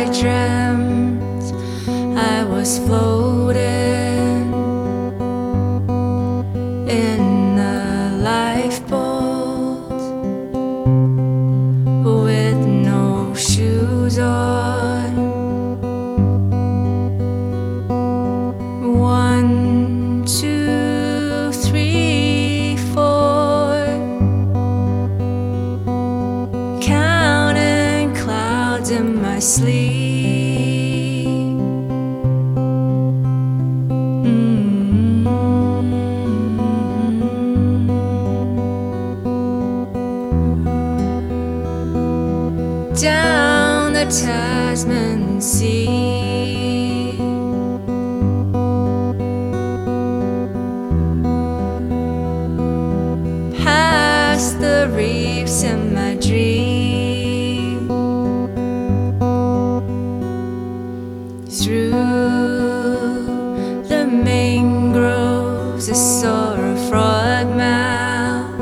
I dreamt I was floating. my sleep. Mm-hmm. Down the Tasman Sea. Past the reefs and I saw a frog mouth.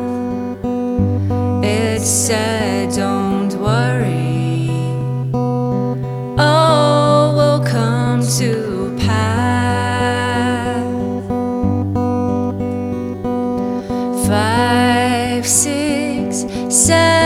It said, Don't worry, all will come to pass. Five, six, seven,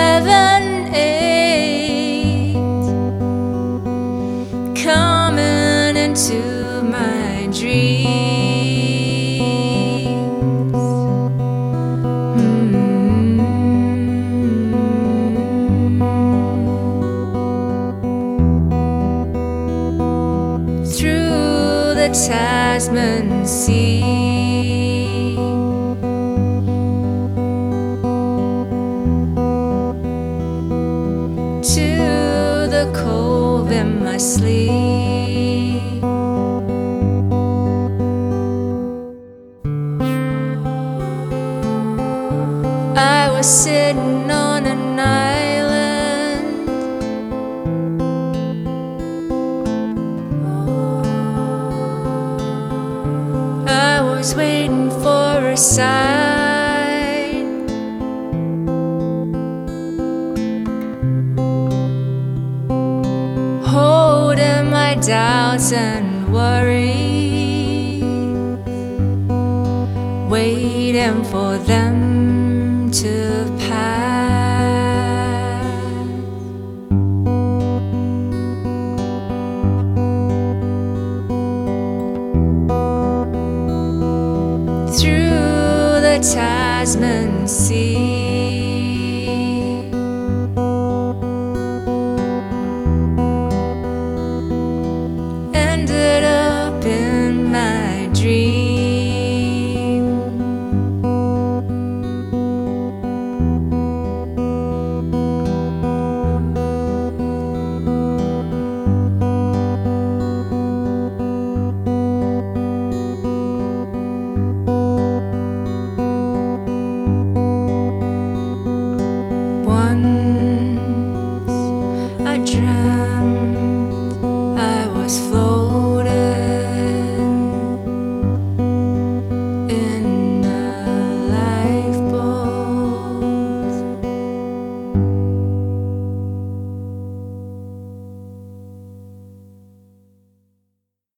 Tasman Sea. To the cove in my sleep. I was sitting Waiting for a sign. Holding my doubts and worries, waiting for them to pass. through the Tasman Sea. Ended up in my dream.